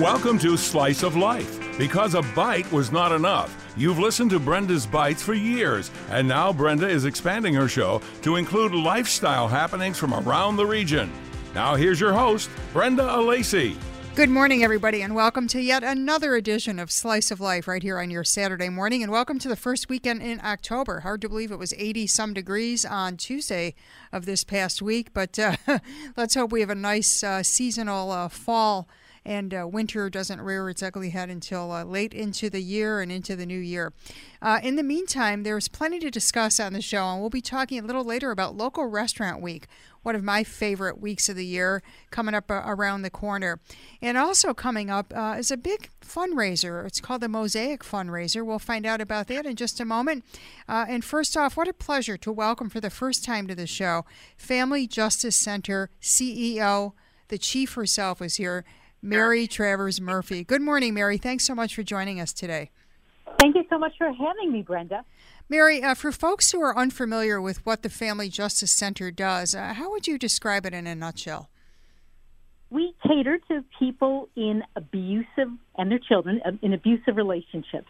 Welcome to Slice of Life. Because a bite was not enough, you've listened to Brenda's Bites for years, and now Brenda is expanding her show to include lifestyle happenings from around the region. Now, here's your host, Brenda Alacey. Good morning, everybody, and welcome to yet another edition of Slice of Life right here on your Saturday morning. And welcome to the first weekend in October. Hard to believe it was 80 some degrees on Tuesday of this past week, but uh, let's hope we have a nice uh, seasonal uh, fall and uh, winter doesn't rear its ugly head until uh, late into the year and into the new year. Uh, in the meantime, there's plenty to discuss on the show, and we'll be talking a little later about Local Restaurant Week, one of my favorite weeks of the year coming up uh, around the corner. And also coming up uh, is a big fundraiser. It's called the Mosaic Fundraiser. We'll find out about that in just a moment. Uh, and first off, what a pleasure to welcome for the first time to the show Family Justice Center CEO. The chief herself is here, Mary Travers Murphy. Good morning, Mary. Thanks so much for joining us today. Thank you so much for having me, Brenda. Mary, uh, for folks who are unfamiliar with what the Family Justice Center does, uh, how would you describe it in a nutshell? We cater to people in abusive and their children uh, in abusive relationships.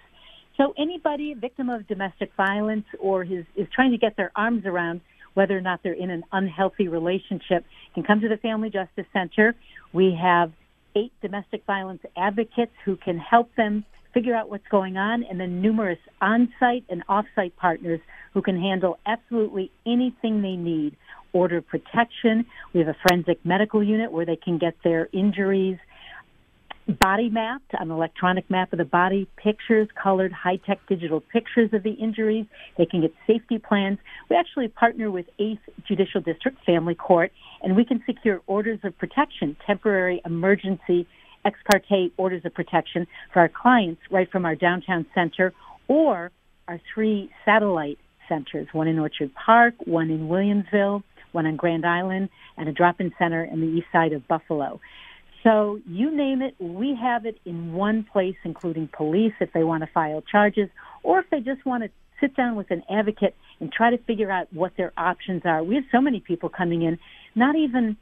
So anybody victim of domestic violence or is, is trying to get their arms around whether or not they're in an unhealthy relationship can come to the Family Justice Center. We have eight domestic violence advocates who can help them figure out what's going on, and then numerous on-site and off-site partners who can handle absolutely anything they need. Order protection. We have a forensic medical unit where they can get their injuries body mapped, an electronic map of the body, pictures, colored high-tech digital pictures of the injuries. They can get safety plans. We actually partner with 8th Judicial District Family Court, and we can secure orders of protection, temporary emergency ex parte orders of protection for our clients right from our downtown center or our three satellite centers, one in Orchard Park, one in Williamsville, one on Grand Island, and a drop-in center in the east side of Buffalo. So you name it, we have it in one place, including police if they want to file charges, or if they just want to sit down with an advocate and try to figure out what their options are. We have so many people coming in, not even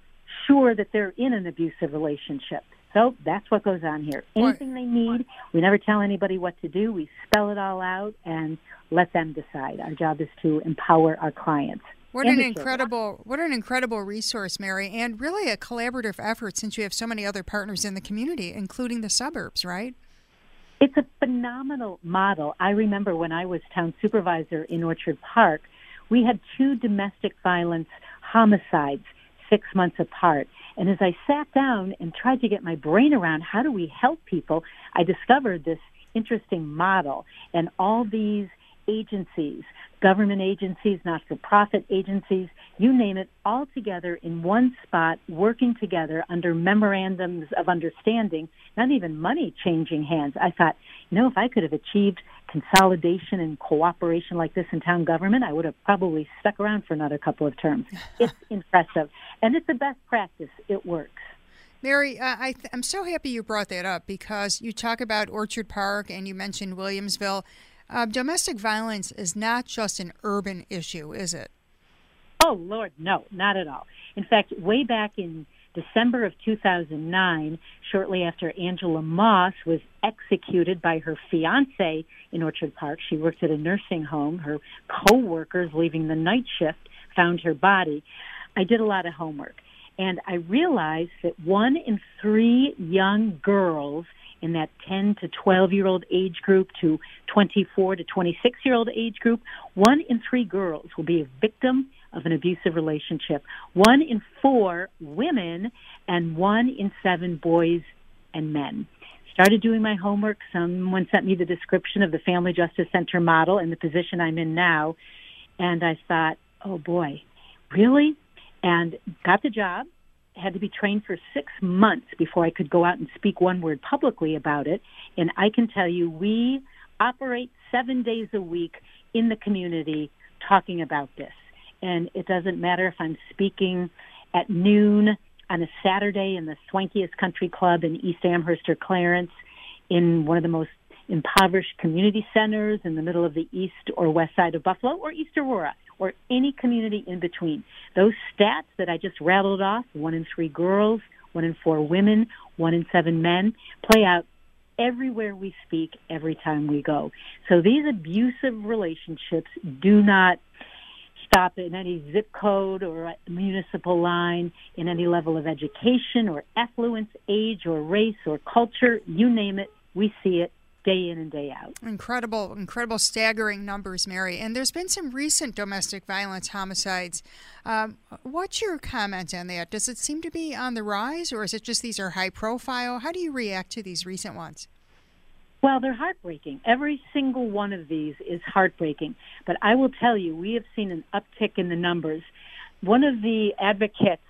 sure that they're in an abusive relationship. So that's what goes on here. Anything they need, we never tell anybody what to do. We spell it all out and let them decide. Our job is to empower our clients. What an incredible what an incredible resource, Mary, and really a collaborative effort since you have so many other partners in the community, including the suburbs, right? It's a phenomenal model. I remember when I was town supervisor in Orchard Park, we had two domestic violence homicides six months apart. And as I sat down and tried to get my brain around how do we help people, I discovered this interesting model and all these agencies government agencies, not for profit agencies, you name it, all together in one spot, working together under memorandums of understanding, not even money changing hands. I thought, you know, if I could have achieved consolidation and cooperation like this in town government, I would have probably stuck around for another couple of terms. It's impressive. And it's the best practice. It works. Mary, uh, I am so happy you brought that up because you talk about Orchard Park and you mentioned Williamsville. Uh, domestic violence is not just an urban issue, is it? Oh, Lord, no, not at all. In fact, way back in December of 2009, shortly after Angela Moss was executed by her fiance in Orchard Park, she worked at a nursing home. Her co-workers leaving the night shift found her body. I did a lot of homework and I realized that one in three young girls in that 10 to 12 year old age group to 24 to 26 year old age group, one in three girls will be a victim of an abusive relationship. One in four women and one in seven boys and men. Started doing my homework. Someone sent me the description of the Family Justice Center model and the position I'm in now. And I thought, oh boy, really? And got the job had to be trained for six months before I could go out and speak one word publicly about it. And I can tell you, we operate seven days a week in the community talking about this. And it doesn't matter if I'm speaking at noon on a Saturday in the swankiest country club in East Amherst or Clarence, in one of the most impoverished community centers in the middle of the east or west side of Buffalo, or East Aurora or any community in between. Those stats that I just rattled off, one in three girls, one in four women, one in seven men, play out everywhere we speak, every time we go. So these abusive relationships do not stop in any zip code or municipal line, in any level of education or affluence, age or race or culture, you name it, we see it day in and day out. Incredible, incredible, staggering numbers, Mary. And there's been some recent domestic violence homicides. Um, what's your comment on that? Does it seem to be on the rise, or is it just these are high profile? How do you react to these recent ones? Well, they're heartbreaking. Every single one of these is heartbreaking. But I will tell you, we have seen an uptick in the numbers. One of the advocates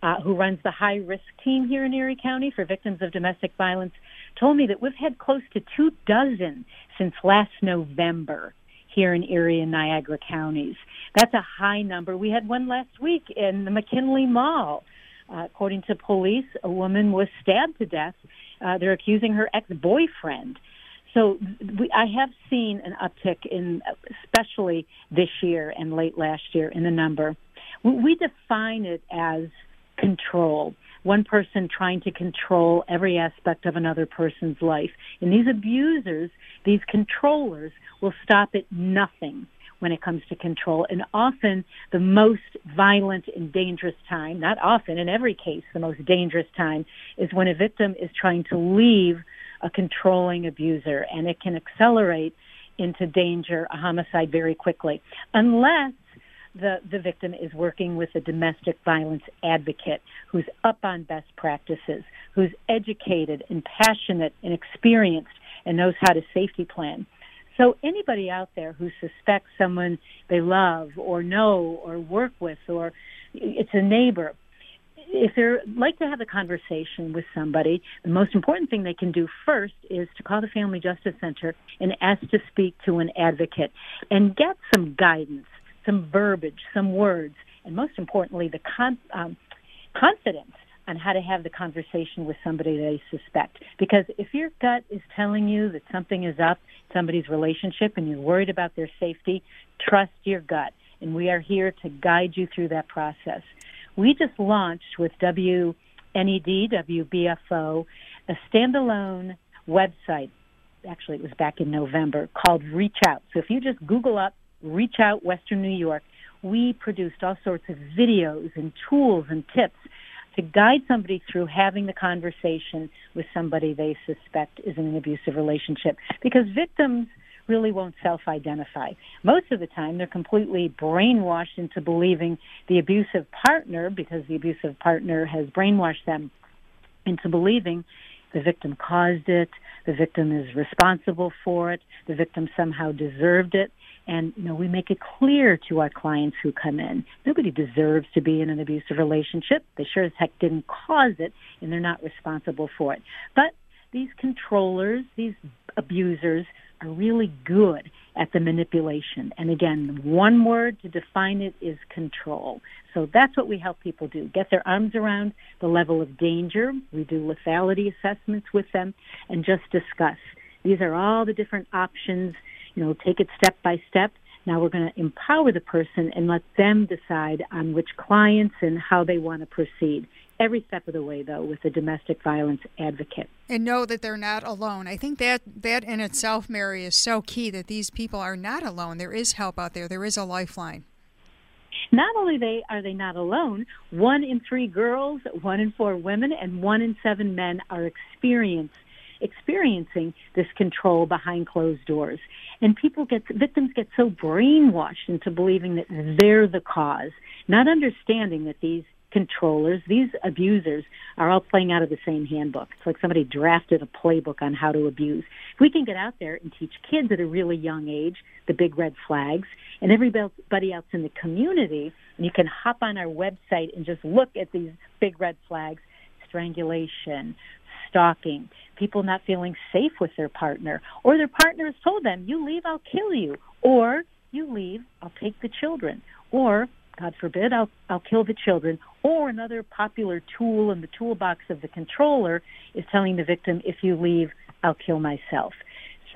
uh, who runs the high risk team here in Erie County for victims of domestic violence told me that we've had close to two dozen since last November here in Erie and Niagara counties. That's a high number. We had one last week in the McKinley Mall. Uh, according to police, a woman was stabbed to death. Uh, they're accusing her ex-boyfriend. So we, I have seen an uptick in, especially this year and late last year, in the number. We, define it as control one person trying to control every aspect of another person's life. And these abusers, these controllers, will stop at nothing when it comes to control. And often the most violent and dangerous time, not often, in every case, the most dangerous time is when a victim is trying to leave a controlling abuser and it can accelerate into danger, a homicide very quickly. Unless the, the victim is working with a domestic violence advocate who's up on best practices, who's educated and passionate and experienced and knows how to safety plan. So anybody out there who suspects someone they love or know or work with or it's a neighbor, if they're like to have a conversation with somebody, the most important thing they can do first is to call the Family Justice Center and ask to speak to an advocate and get some guidance some verbiage, some words, and most importantly, the con- um, confidence on how to have the conversation with somebody they suspect. Because if your gut is telling you that something is up, somebody's relationship, and you're worried about their safety, trust your gut. And we are here to guide you through that process. We just launched with WNED, WBFO, a standalone website. Actually, it was back in November called Reach Out. So if you just Google up Reach Out Western New York, we produced all sorts of videos and tools and tips to guide somebody through having the conversation with somebody they suspect is in an abusive relationship. Because victims really won't self-identify. Most of the time, they're completely brainwashed into believing the abusive partner, because the abusive partner has brainwashed them into believing the victim caused it, the victim is responsible for it, the victim somehow deserved it. And, you know, we make it clear to our clients who come in. Nobody deserves to be in an abusive relationship. They sure as heck didn't cause it, and they're not responsible for it. But these controllers, these abusers, are really good at the manipulation. And again, one word to define it is control. So that's what we help people do. Get their arms around the level of danger. We do lethality assessments with them and just discuss. These are all the different options you know, take it step by step. Now we're going to empower the person and let them decide on which clients and how they want to proceed. Every step of the way, though, with a domestic violence advocate. And know that they're not alone. I think that that in itself, Mary, is so key that these people are not alone. There is help out there. There is a lifeline. Not only they are they not alone, one in three girls, one in four women, and one in seven men are experienced experiencing this control behind closed doors. And people get, victims get so brainwashed into believing that they're the cause, not understanding that these controllers, these abusers are all playing out of the same handbook. It's like somebody drafted a playbook on how to abuse. If we can get out there and teach kids at a really young age the big red flags and everybody else in the community, and you can hop on our website and just look at these big red flags, strangulation, stalking, people not feeling safe with their partner, or their partner has told them, you leave, I'll kill you, or you leave, I'll take the children, or God forbid, I'll, I'll kill the children. Or another popular tool in the toolbox of the controller is telling the victim, if you leave, I'll kill myself.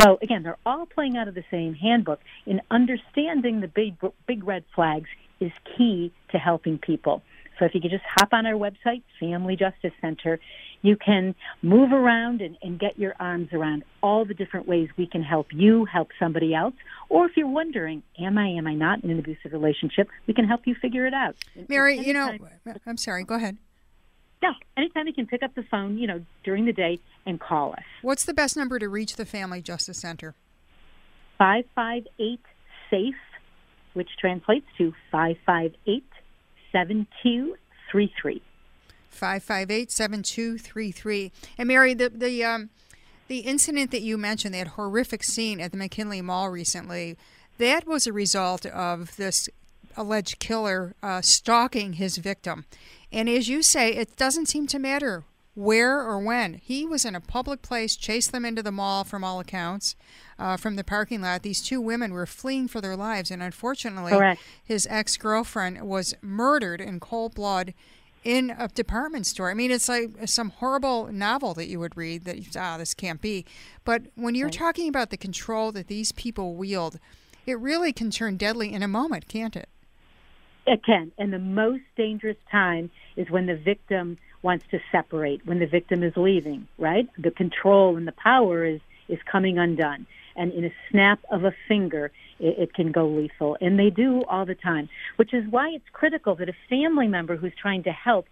So again, they're all playing out of the same handbook. In understanding the big, big red flags is key to helping people. So if you could just hop on our website, Family Justice Center, you can move around and, and get your arms around all the different ways we can help you help somebody else. Or if you're wondering, am I, am I not in an abusive relationship, we can help you figure it out. Mary, you know, uh, I'm sorry, go ahead. No, anytime you can pick up the phone, you know, during the day and call us. What's the best number to reach the Family Justice Center? 558 SAFE, which translates to 558 7233. 558 7233. And Mary, the, the, um, the incident that you mentioned, that horrific scene at the McKinley Mall recently, that was a result of this alleged killer uh, stalking his victim. And as you say, it doesn't seem to matter where or when. He was in a public place, chased them into the mall from all accounts, uh, from the parking lot. These two women were fleeing for their lives, and unfortunately, Correct. his ex girlfriend was murdered in cold blood in a department store. I mean, it's like some horrible novel that you would read that, ah, this can't be. But when you're Right. talking about the control that these people wield, it really can turn deadly in a moment, can't it? It can. And the most dangerous time is when the victim wants to separate, when the victim is leaving, right? The control and the power is, is coming undone. And in a snap of a finger, it, it can go lethal. And they do all the time, which is why it's critical that a family member who's trying to help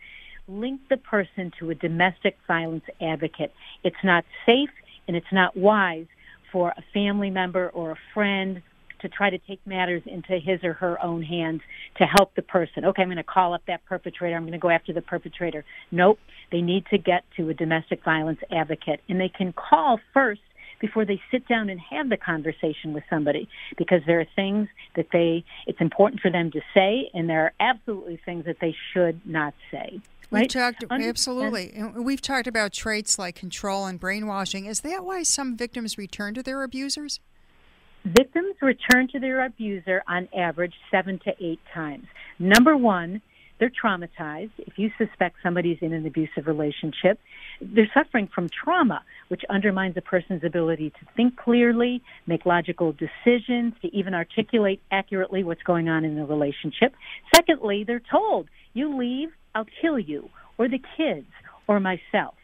link the person to a domestic violence advocate. It's not safe and it's not wise for a family member or a friend to try to take matters into his or her own hands to help the person. Okay, I'm going to call up that perpetrator. I'm going to go after the perpetrator. Nope. They need to get to a domestic violence advocate and they can call first before they sit down and have the conversation with somebody because there are things that they it's important for them to say and there are absolutely things that they should not say. We've Right? talked absolutely. And We've talked about traits like control and brainwashing. Is that why some victims return to their abusers? Victims return to their abuser on average seven to eight times. Number one, they're traumatized. If you suspect somebody's in an abusive relationship, they're suffering from trauma, which undermines a person's ability to think clearly, make logical decisions, to even articulate accurately what's going on in the relationship. Secondly, they're told, you leave, I'll kill you, or the kids, or myself.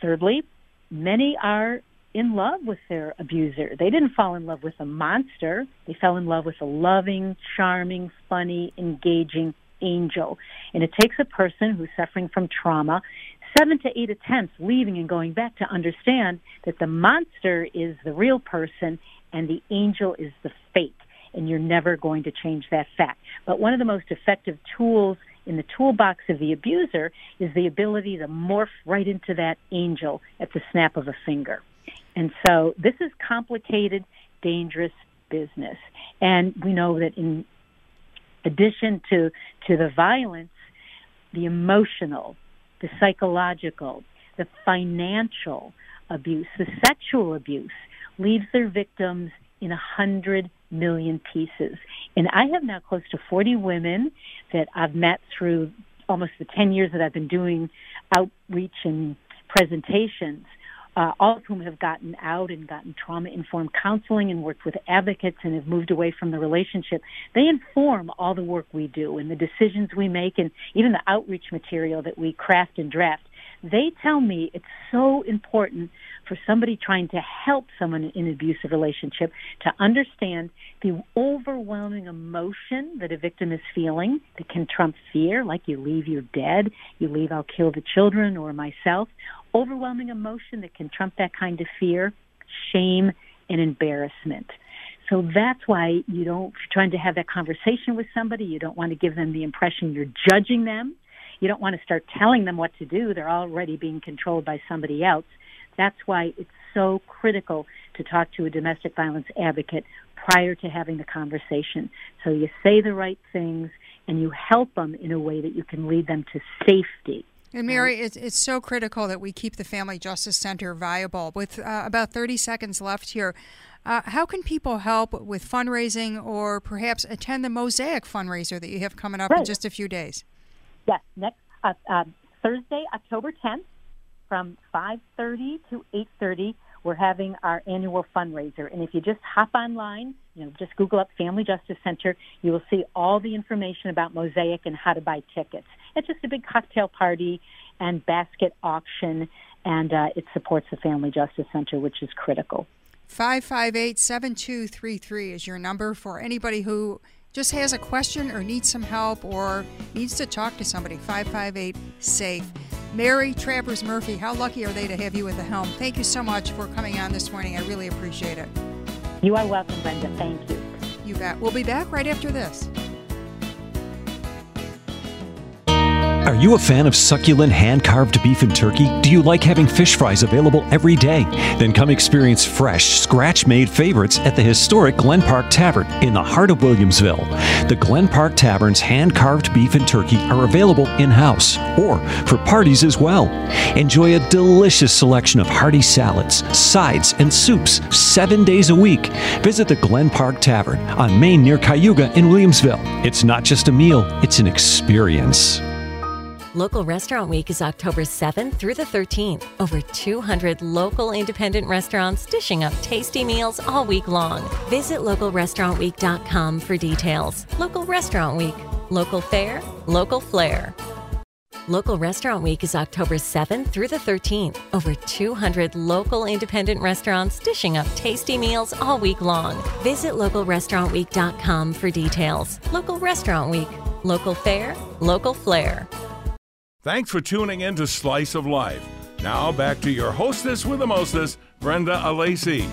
Thirdly, many are in love with their abuser. They didn't fall in love with a monster. They fell in love with a loving, charming, funny, engaging angel. And it takes a person who's suffering from trauma seven to eight attempts leaving and going back to understand that the monster is the real person and the angel is the fake. And you're never going to change that fact. But one of the most effective tools in the toolbox of the abuser is the ability to morph right into that angel at the snap of a finger. And so this is complicated, dangerous business. And we know that in addition to, to the violence, the emotional, the psychological, the financial abuse, the sexual abuse leaves their victims in a hundred million pieces. And I have now close to 40 women that I've met through almost the 10 years that I've been doing outreach and presentations, uh, all of whom have gotten out and gotten trauma informed counseling and worked with advocates and have moved away from the relationship. They inform all the work we do and the decisions we make and even the outreach material that we craft and draft. They tell me it's so important for somebody trying to help someone in an abusive relationship to understand the overwhelming emotion that a victim is feeling that can trump fear, like you leave, you're dead, you leave, I'll kill the children or myself. Overwhelming emotion that can trump that kind of fear, shame, and embarrassment. So that's why you don't, trying to have that conversation with somebody, you don't want to give them the impression you're judging them. You don't want to start telling them what to do. They're already being controlled by somebody else. That's why it's so critical to talk to a domestic violence advocate prior to having the conversation. So you say the right things and you help them in a way that you can lead them to safety. And Mary, it's, it's so critical that we keep the Family Justice Center viable. With uh, about 30 seconds left here, uh, how can people help with fundraising or perhaps attend the Mosaic fundraiser that you have coming up in just a few days? Yes, next uh, uh, Thursday, October 10th, from 5:30 to 8:30, we're having our annual fundraiser. And if you just hop online, you know, just Google up Family Justice Center, you will see all the information about Mosaic and how to buy tickets. It's just a big cocktail party and basket auction, and uh, it supports the Family Justice Center, which is critical. 558 7233 is your number for anybody who just has a question or needs some help or needs to talk to somebody. 558 SAFE. Mary Travers Murphy, how lucky are they to have you at the helm? Thank you so much for coming on this morning. I really appreciate it. You are welcome, Brenda. Thank you. You bet. We'll be back right after this. Are you a fan of succulent hand carved beef and turkey? Do you like having fish fries available every day? Then come experience fresh, scratch made favorites at the historic Glen Park Tavern in the heart of Williamsville. The Glen Park Tavern's hand carved beef and turkey are available in house or for parties as well. Enjoy a delicious selection of hearty salads, sides, and soups seven days a week. Visit the Glen Park Tavern on Main near Cayuga in Williamsville. It's not just a meal, it's an experience. Local Restaurant Week is October 7th through the 13th. Over 200 local independent restaurants dishing up tasty meals all week long. Visit localrestaurantweek.com for details. Local Restaurant Week. Local fare, local flair. Local Restaurant Week is October 7th through the 13th. Over 200 local independent restaurants dishing up tasty meals all week long. Visit localrestaurantweek.com for details. Local Restaurant Week. Local fare, local flair. Thanks for tuning in to Slice of Life. Now back to your hostess with the mostess, Brenda Alesi.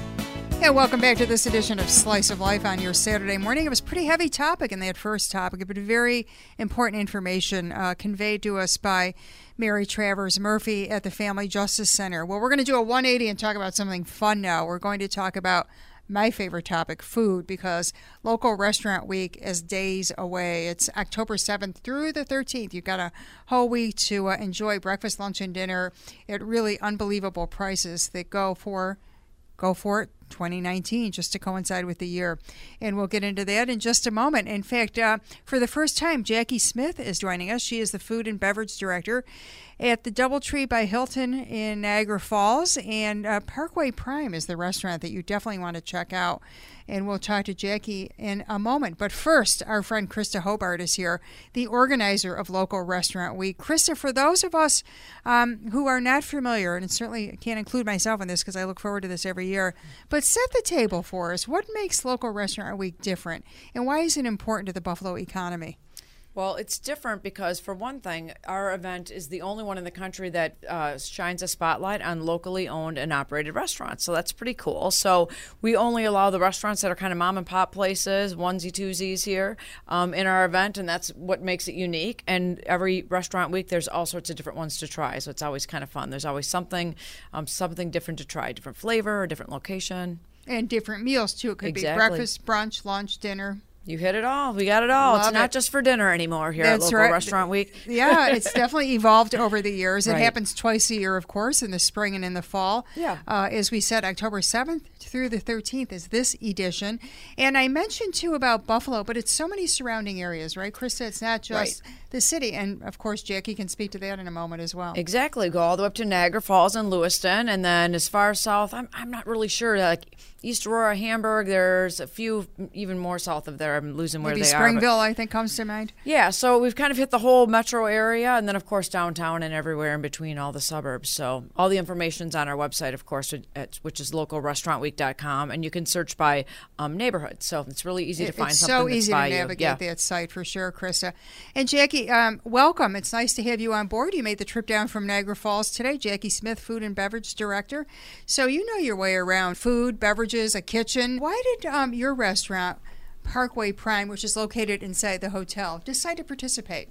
Hey, welcome back to this edition of Slice of Life on your Saturday morning. It was a pretty heavy topic in that first topic, but very important information uh, conveyed to us by Mary Travers Murphy at the Family Justice Center. Well, we're going to do a 180 and talk about something fun now. We're going to talk about my favorite topic, food, because local restaurant week is days away. It's October 7th through the 13th. You've got a whole week to uh, enjoy breakfast, lunch, and dinner at really unbelievable prices that go for go for it 2019 just to coincide with the year and we'll get into that in just a moment in fact uh, for the first time jackie smith is joining us she is the food and beverage director at the Doubletree by Hilton in Niagara Falls. And uh, Parkway Prime is the restaurant that you definitely want to check out. And we'll talk to Jackie in a moment. But first, our friend Krista Hobart is here, the organizer of Local Restaurant Week. Krista, for those of us um, who are not familiar, and certainly can't include myself in this because I look forward to this every year, but set the table for us. What makes Local Restaurant Week different? And why is it important to the Buffalo economy? Well, it's different because, for one thing, our event is the only one in the country that uh, shines a spotlight on locally owned and operated restaurants. So that's pretty cool. So we only allow the restaurants that are kind of mom and pop places, onesie twosies here um, in our event, and that's what makes it unique. And every restaurant week, there's all sorts of different ones to try. So it's always kind of fun. There's always something, um, something different to try, different flavor, or different location. And different meals too. It could exactly. be breakfast, brunch, lunch, dinner. You hit it all. We got it all. Love it's not it. just for dinner anymore here That's at Local right. Restaurant Week. yeah, it's definitely evolved over the years. It Right. happens twice a year, of course, in the spring and in the fall. Yeah. Uh, as we said, October 7th through the 13th is this edition. And I mentioned too about Buffalo, but it's so many surrounding areas, right, Krista? It's not just the city. And of course, Jackie can speak to that in a moment as well. Exactly. Go all the way up to Niagara Falls and Lewiston, and then as far south, I'm, I'm not really sure. Like East Aurora, Hamburg, there's a few even more south of there. I'm losing where Maybe they are. but- Springville, I think, comes to mind. Yeah, so we've kind of hit the whole metro area, and then of course downtown and everywhere in between all the suburbs. So all the information's on our website, of course, at, which is local localrestaurantweek.com, and you can search by um, neighborhood. So it's really easy to find it's something so easy to navigate Yeah. that site for sure, Krista. And Jackie, um, welcome. It's nice to have you on board. You made the trip down from Niagara Falls today. Jackie Smith, Food and Beverage Director. So you know your way around food, beverages, a kitchen. Why did um, your restaurant, Parkway Prime, which is located inside the hotel, decide to participate?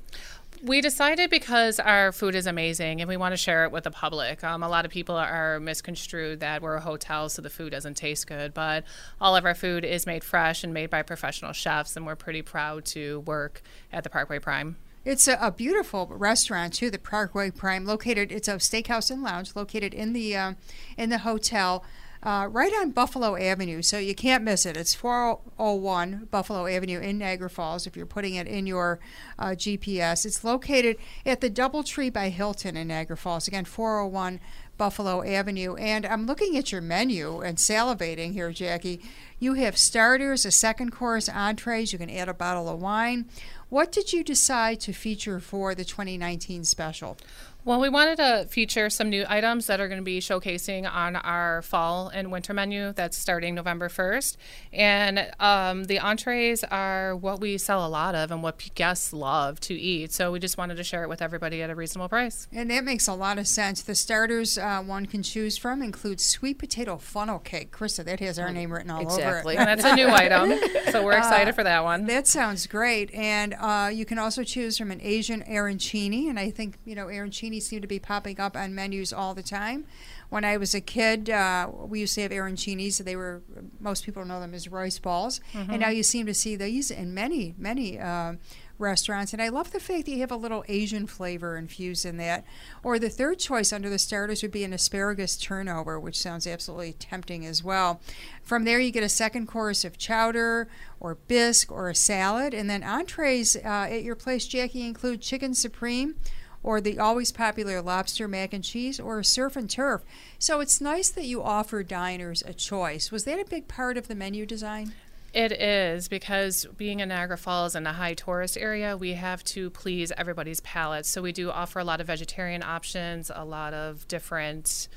We decided because our food is amazing and we want to share it with the public. Um, a lot of people are misconstrued that we're a hotel, so the food doesn't taste good. But all of our food is made fresh and made by professional chefs, and we're pretty proud to work at the Parkway Prime. It's a, a beautiful restaurant too, the Parkway Prime, located. It's a steakhouse and lounge located in the um, in the hotel. Uh, right on Buffalo Avenue, so you can't miss it. It's 401 Buffalo Avenue in Niagara Falls if you're putting it in your uh, GPS. It's located at the Doubletree by Hilton in Niagara Falls. Again, 401 Buffalo Avenue. And I'm looking at your menu and salivating here, Jackie. You have starters, a second course, entrees. You can add a bottle of wine. What did you decide to feature for the 2019 special? Well, we wanted to feature some new items that are going to be showcasing on our fall and winter menu that's starting November 1st. And um, the entrees are what we sell a lot of and what guests love to eat. So we just wanted to share it with everybody at a reasonable price. And that makes a lot of sense. The starters uh, one can choose from include sweet potato funnel cake. Krista, that has our name written all exactly. over it. And that's a new item. So we're excited uh, for that one. That sounds great. And uh, you can also choose from an Asian arancini. And I think, you know, arancini seem to be popping up on menus all the time. When I was a kid, uh, we used to have arancinis. They were most people know them as rice balls, mm-hmm. and now you seem to see these in many, many. Uh, restaurants. And I love the fact that you have a little Asian flavor infused in that. Or the third choice under the starters would be an asparagus turnover, which sounds absolutely tempting as well. From there, you get a second course of chowder or bisque or a salad. And then entrees uh, at your place, Jackie, include chicken supreme or the always popular lobster mac and cheese, or surf and turf. So it's nice that you offer diners a choice. Was that a big part of the menu design? It is because being in Niagara Falls in a high tourist area, we have to please everybody's palate. So we do offer a lot of vegetarian options, a lot of different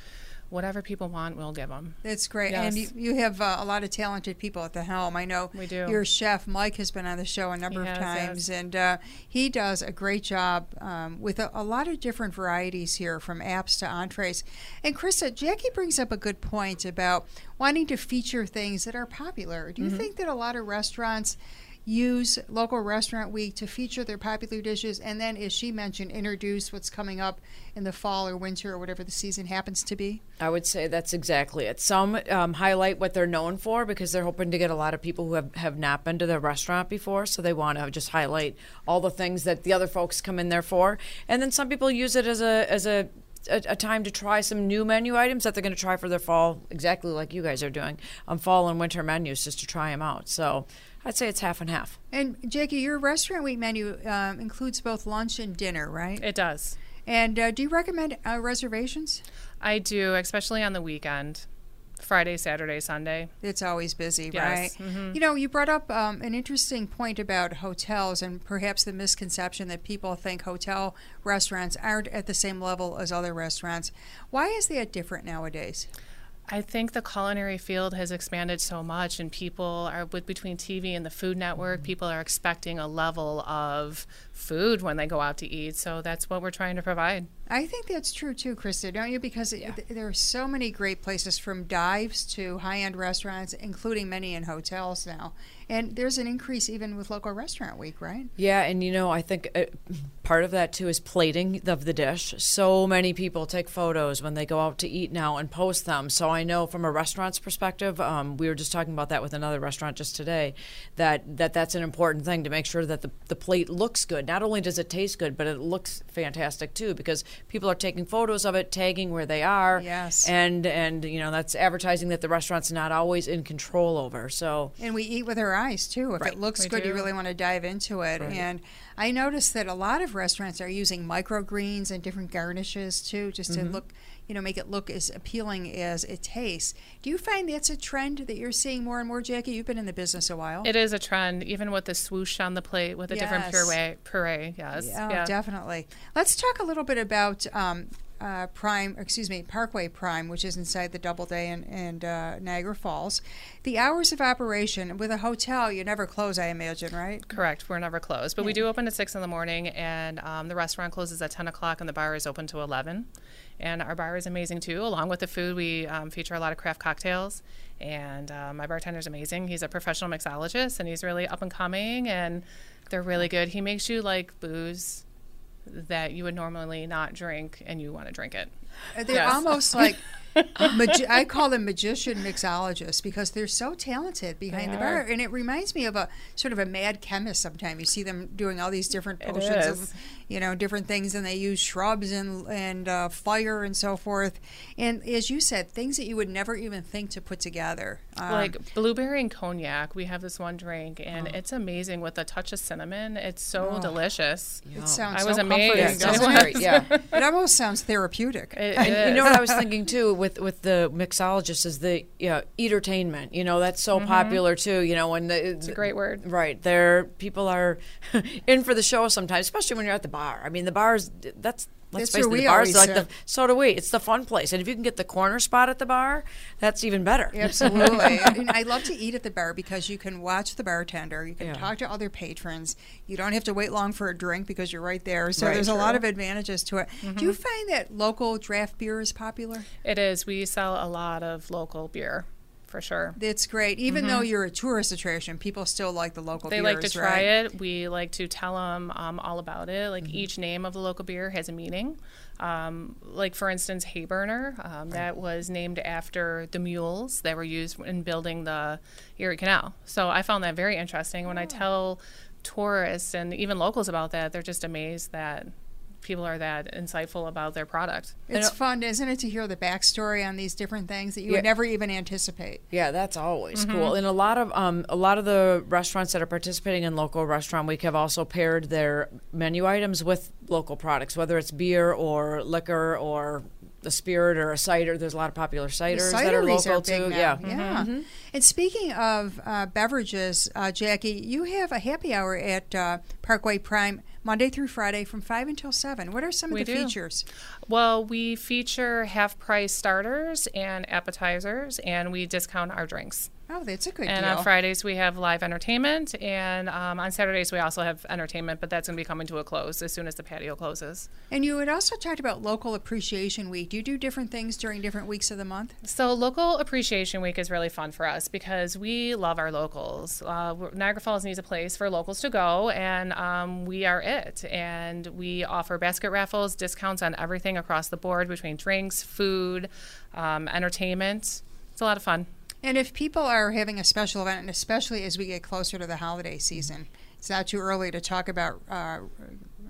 whatever people want, we'll give them. That's great. Yes. And you, you have uh, a lot of talented people at the helm. I know we do. your chef, Mike, has been on the show a number of times, yes. and uh, he does a great job um, with a, a, lot of different varieties here, from apps to entrees. And Krista, Jackie brings up a good point about wanting to feature things that are popular. Do you mm-hmm. think that a lot of restaurants use local restaurant week to feature their popular dishes and then as she mentioned introduce what's coming up in the fall or winter or whatever the season happens to be? I would say that's exactly it. Some um, highlight what they're known for because they're hoping to get a lot of people who have, have not been to their restaurant before so they want to just highlight all the things that the other folks come in there for. And then some people use it as a as a a, a, time to try some new menu items that they're going to try for their fall, exactly like you guys are doing on fall and winter menus, just to try them out. So I'd say it's half and half. And Jackie, your restaurant week menu um, includes both lunch and dinner, right? It does. And uh, do you recommend uh, reservations? I do, especially on the weekend. Friday, Saturday, Sunday. It's always busy, yes. right? Mm-hmm. You know, you brought up um, an interesting point about hotels and perhaps the misconception that people think hotel restaurants aren't at the same level as other restaurants. Why is that different nowadays? I think the culinary field has expanded so much, and people are with between TV and the Food Network. People are expecting a level of food when they go out to eat. So that's what we're trying to provide. I think that's true too, Krista, don't you? Because yeah. th- there are so many great places from dives to high end restaurants, including many in hotels now. And there's an increase even with local restaurant week, right? Yeah, and you know, I think uh, part of that too is plating of the dish. So many people take photos when they go out to eat now and post them. So I know from a restaurant's perspective, um, we were just talking about that with another restaurant just today, that, that that's an important thing to make sure that the, the plate looks good. Not only does it taste good, but it looks fantastic too because people are taking photos of it, tagging where they are. Yes. And, and you know, that's advertising that the restaurant's not always in control over. So And we eat with our eyes too. If right. it looks we good, do. you really want to dive into it. Right. And I noticed that a lot of restaurants are using microgreens and different garnishes too, just Mm-hmm. to look, you know, make it look as appealing as it tastes. Do you find that's a trend that you're seeing more and more, Jackie? You've been in the business a while. It is a trend, even with the swoosh on the plate with a different puree. Puree, yes. Oh, yeah. definitely. Let's talk a little bit about um, uh, Prime, excuse me, Parkway Prime, which is inside the Doubleday in, in uh, Niagara Falls. The hours of operation with a hotel, you never close, I imagine, right? Correct. We're never closed, but we do open at six in the morning, and um, the restaurant closes at ten o'clock, and the bar is open to eleven. And our bar is amazing too. Along with the food, we um, feature a lot of craft cocktails. And uh, my bartender's amazing. He's a professional mixologist, and he's really up and coming, and they're really good. He makes you like booze that you would normally not drink, and you want to drink it. They're Yes. almost like magi- I call them magician mixologists because they're so talented behind the bar, and it reminds me of a sort of a mad chemist. Sometimes you see them doing all these different potions of, you know, different things, and they use shrubs and and uh, fire and so forth. And as you said, things that you would never even think to put together. Um, like blueberry and cognac. We have this one drink, Oh. and it's amazing with a touch of cinnamon. It's so delicious. it sounds I was so amazed. comforting, Yeah, it it? great. Yeah. It almost sounds therapeutic. It And you know what I was thinking too with with the mixologist is the you know, entertainment. You know that's so mm-hmm. popular too. You know when the, it's a great word. Right there, people are in for the show sometimes, especially when you're at the bar. I mean, the bars that's. Let's That's face where it, we the bars always like the so do we. It's the fun place, and if you can get the corner spot at the bar, that's even better. Absolutely. and I love to eat at the bar because you can watch the bartender, you can Yeah. talk to other patrons. You don't have to wait long for a drink because you're right there. So Right. there's a lot of advantages to it. Do you mm-hmm. find that local draft beer is popular? It is. We sell a lot of local beer, for sure. It's great. Even though you're a tourist attraction, people still like the local They beers, like to right? try it. We like to tell them um, all about it. Like each name of the local beer has a meaning. Um, like for instance, Hayburner, um, that was named after the mules that were used in building the Erie Canal. So I found that very interesting. When I tell tourists and even locals about that, they're just amazed that people are that insightful about their product. It's fun, isn't it, to hear the backstory on these different things that you Yeah. would never even anticipate. Yeah, that's always Mm-hmm. cool. And a lot of um, a lot of the restaurants that are participating in local restaurant week have also paired their menu items with local products, whether it's beer or liquor or a spirit or a cider. There's a lot of popular The ciders that are local big too. now. Yeah. Mm-hmm. yeah. And speaking of uh, beverages, uh, Jackie, you have a happy hour at uh, Parkway Prime Monday through Friday from five until seven. What are some of the do. features? Well, we feature half price starters and appetizers, and we discount our drinks. Oh, that's a good And deal. on Fridays we have live entertainment, and um, on Saturdays we also have entertainment, but that's going to be coming to a close as soon as the patio closes. and you had also talked about local appreciation week. Do you do different things during different weeks of the month? So local appreciation week is really fun for us because we love our locals. Uh, Niagara Falls needs a place for locals to go, and um, we are it. And we offer basket raffles, discounts on everything across the board between drinks, food, um, entertainment. It's a lot of fun. And if people are having a special event, and especially as we get closer to the holiday season, it's not too early to talk about uh,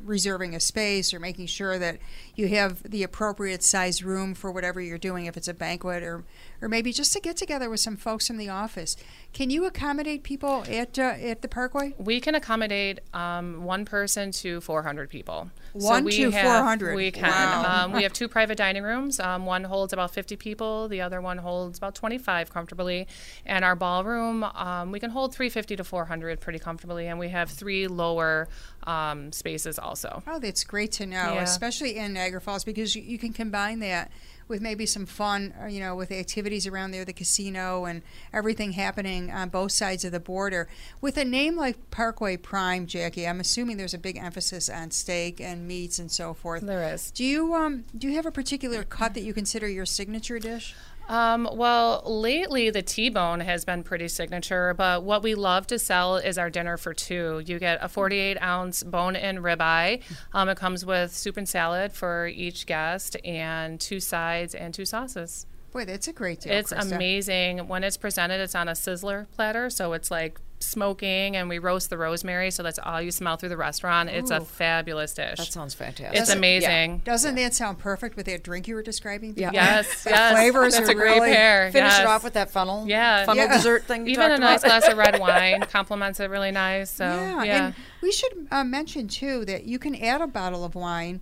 reserving a space or making sure that you have the appropriate size room for whatever you're doing, if it's a banquet or, or maybe just to get together with some folks from the office. Can you accommodate people at uh, at the Parkway? We can accommodate um, one person to 400 people. One we to have- 400. We can. Wow. Um, we have two private dining rooms. Um, one holds about 50 people. The other one holds about 25 comfortably. And our ballroom, um, we can hold 350 to 400 pretty comfortably. And we have three lower um, spaces also. Oh, that's great to know, Yeah. especially in Niagara Falls, because you, you can combine that with maybe some fun, uh, you know, with activities around there, the casino, and everything happening on both sides of the border. With a name like Parkway Prime, Jackie, I'm assuming there's a big emphasis on steak and meats and so forth. There is. Do you um do you have a particular cut that you consider your signature dish? Um, well, lately the T-bone has been pretty signature, but what we love to sell is our dinner for two. You get a 48 ounce bone-in ribeye. Um, it comes with soup and salad for each guest, and two sides and two sauces. Boy, that's a great deal. It's Krista. amazing when it's presented. It's on a sizzler platter, so it's like smoking, and we roast the rosemary, so that's all you smell through the restaurant. It's a fabulous dish. That sounds fantastic. it's amazing. Doesn't that sound perfect with that drink you were describing? Yeah. Yes, yes. flavors That's are a great really- pair. Finish yes. it off with that funnel. Yeah. Funnel Yeah. dessert thing. You Even a nice about. glass of red wine complements it really nice. So yeah, yeah, and we should uh, mention too that you can add a bottle of wine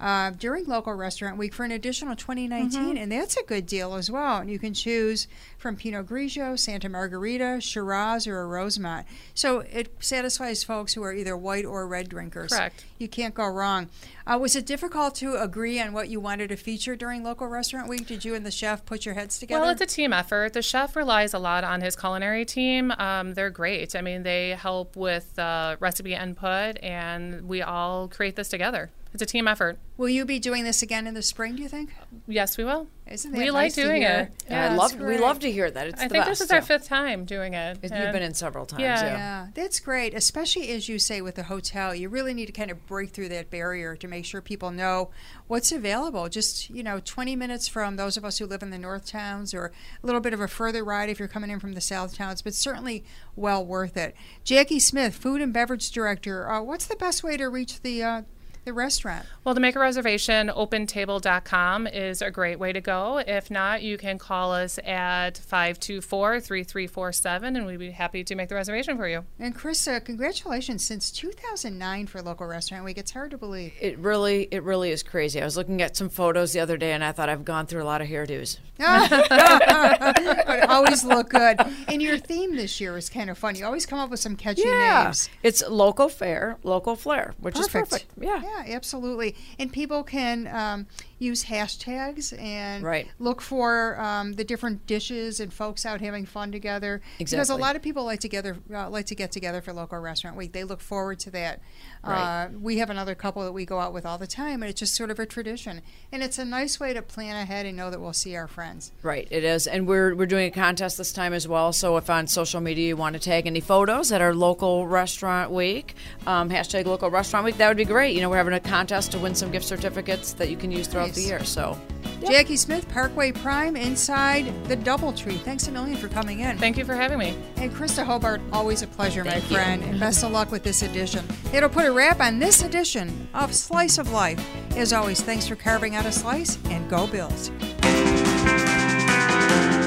uh, during local restaurant week for an additional 2019 Mm-hmm. and that's a good deal as well and you can choose from pinot grigio Santa Margherita shiraz or a Rosemount so it satisfies folks who are either white or red drinkers Correct. you can't go wrong uh, was it difficult to agree on what you wanted to feature during local restaurant week did you and the chef put your heads together Well, it's a team effort. The chef relies a lot on his culinary team. Um, they're great. I mean, they help with uh, recipe input, and we all create this together. It's a team effort. Will you be doing this again in the spring? Do you think? Yes, we will. Isn't that we nice like doing it. Yeah, I that's love. We love to hear that. It's I the think best. this is our fifth time doing it. You've been in several times. Yeah. Yeah. Yeah, that's great, especially as you say with the hotel. You really need to kind of break through that barrier to make sure people know what's available. Just, you know, 20 minutes from those of us who live in the north towns or a little bit of a further ride if you're coming in from the south towns, but certainly well worth it. Jackie Smith, Food and Beverage Director, uh, what's the best way to reach the uh, the restaurant? Well, to make a reservation, opentable.com is a great way to go. If not, you can call us at 524 3347 and we'd be happy to make the reservation for you. And Krista, congratulations since 2009 for Local Restaurant Week. It's hard to believe. It really, it really is crazy. I was looking at some photos the other day, and I thought I've gone through a lot of hairdos. but always look good. And your theme this year is kind of fun. You always come up with some catchy names. it's local fare, local flair, which Perfect. is perfect. Yeah. Yeah, absolutely. And people can um, use hashtags and Right. look for um, the different dishes and folks out having fun together. Exactly. Because a lot of people like together uh, like to get together for local restaurant week. They look forward to that. Right. Uh, we have another couple that we go out with all the time, and it's just sort of a tradition. And it's a nice way to plan ahead and know that we'll see our friends. Right, it is, and we're we're doing a contest this time as well. So if on social media you want to tag any photos at our local restaurant week, um, hashtag local restaurant week, that would be great. You know, we're having a contest to win some gift certificates that you can use throughout the year. So Jackie Smith, Parkway Prime, inside the Doubletree. Thanks a million for coming in. Thank you for having me. And Krista Hobart, always a pleasure, my Thank you. friend, and best of luck with this edition. It'll put a wrap on this edition of Slice of Life. As always, thanks for carving out a slice, and go Bills.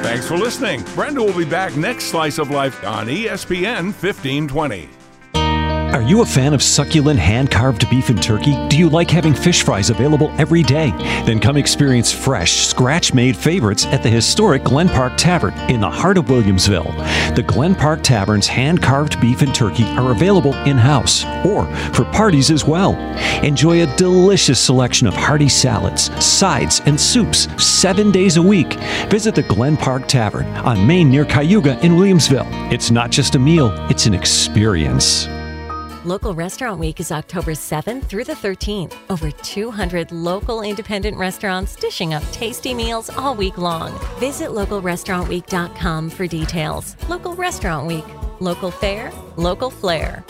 Thanks for listening. Brenda will be back next Slice of Life on ESPN 1520. Are you a fan of succulent hand carved beef and turkey? Do you like having fish fries available every day? Then come experience fresh, scratch made favorites at the historic Glen Park Tavern in the heart of Williamsville. The Glen Park Tavern's hand carved beef and turkey are available in house or for parties as well. Enjoy a delicious selection of hearty salads, sides, and soups seven days a week. Visit the Glen Park Tavern on Main near Cayuga in Williamsville. It's not just a meal, it's an experience. Local Restaurant Week is October 7th through the 13th. Over 200 local independent restaurants dishing up tasty meals all week long. Visit localrestaurantweek.com for details. Local Restaurant Week. Local fare, local flair.